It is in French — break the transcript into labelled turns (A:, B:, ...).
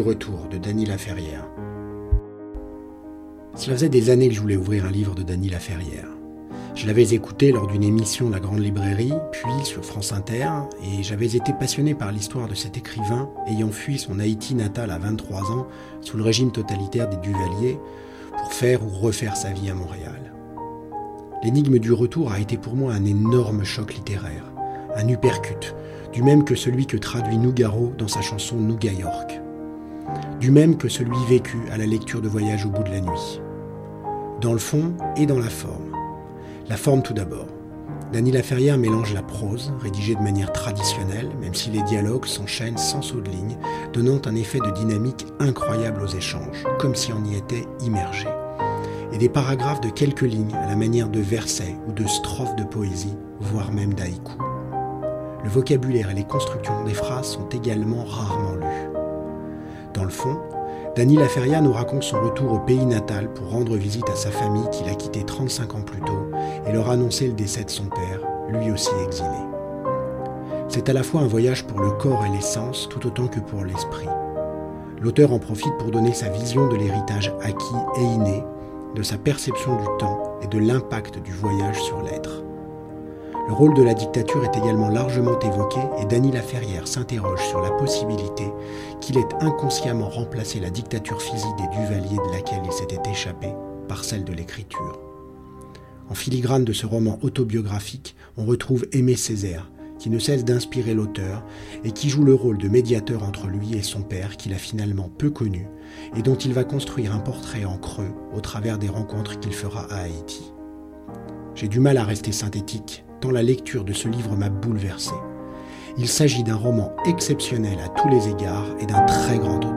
A: Retour de Dany Laferrière. Cela faisait des années que je voulais ouvrir un livre de Dany Laferrière. Je l'avais écouté lors d'une émission La Grande Librairie, puis sur France Inter, et j'avais été passionné par l'histoire de cet écrivain ayant fui son Haïti natal à 23 ans sous le régime totalitaire des Duvaliers pour faire ou refaire sa vie à Montréal. L'énigme du retour a été pour moi un énorme choc littéraire, un uppercut, du même que celui que traduit Nougaro dans sa chanson Nouga York, du même que celui vécu à la lecture de Voyage au bout de la nuit. Dans le fond et dans la forme. La forme tout d'abord. Dany Laferrière mélange la prose, rédigée de manière traditionnelle, même si les dialogues s'enchaînent sans saut de ligne, donnant un effet de dynamique incroyable aux échanges, comme si on y était immergé. Et des paragraphes de quelques lignes à la manière de versets ou de strophes de poésie, voire même d'haïku. Le vocabulaire et les constructions des phrases sont également rarement lus. Le fond, nous raconte son retour au pays natal pour rendre visite à sa famille qu'il a quittée 35 ans plus tôt et leur annoncer le décès de son père, lui aussi exilé. C'est à la fois un voyage pour le corps et l'essence tout autant que pour l'esprit. L'auteur en profite pour donner sa vision de l'héritage acquis et inné, de sa perception du temps et de l'impact du voyage sur l'être. Le rôle de la dictature est également largement évoqué et Dany Laferrière s'interroge sur la possibilité qu'il ait inconsciemment remplacé la dictature physique des Duvaliers de laquelle il s'était échappé par celle de l'écriture. En filigrane de ce roman autobiographique, on retrouve Aimé Césaire, qui ne cesse d'inspirer l'auteur et qui joue le rôle de médiateur entre lui et son père qu'il a finalement peu connu et dont il va construire un portrait en creux au travers des rencontres qu'il fera à Haïti. J'ai du mal à rester synthétique tant la lecture de ce livre m'a bouleversé. Il s'agit d'un roman exceptionnel à tous les égards et d'un très grand.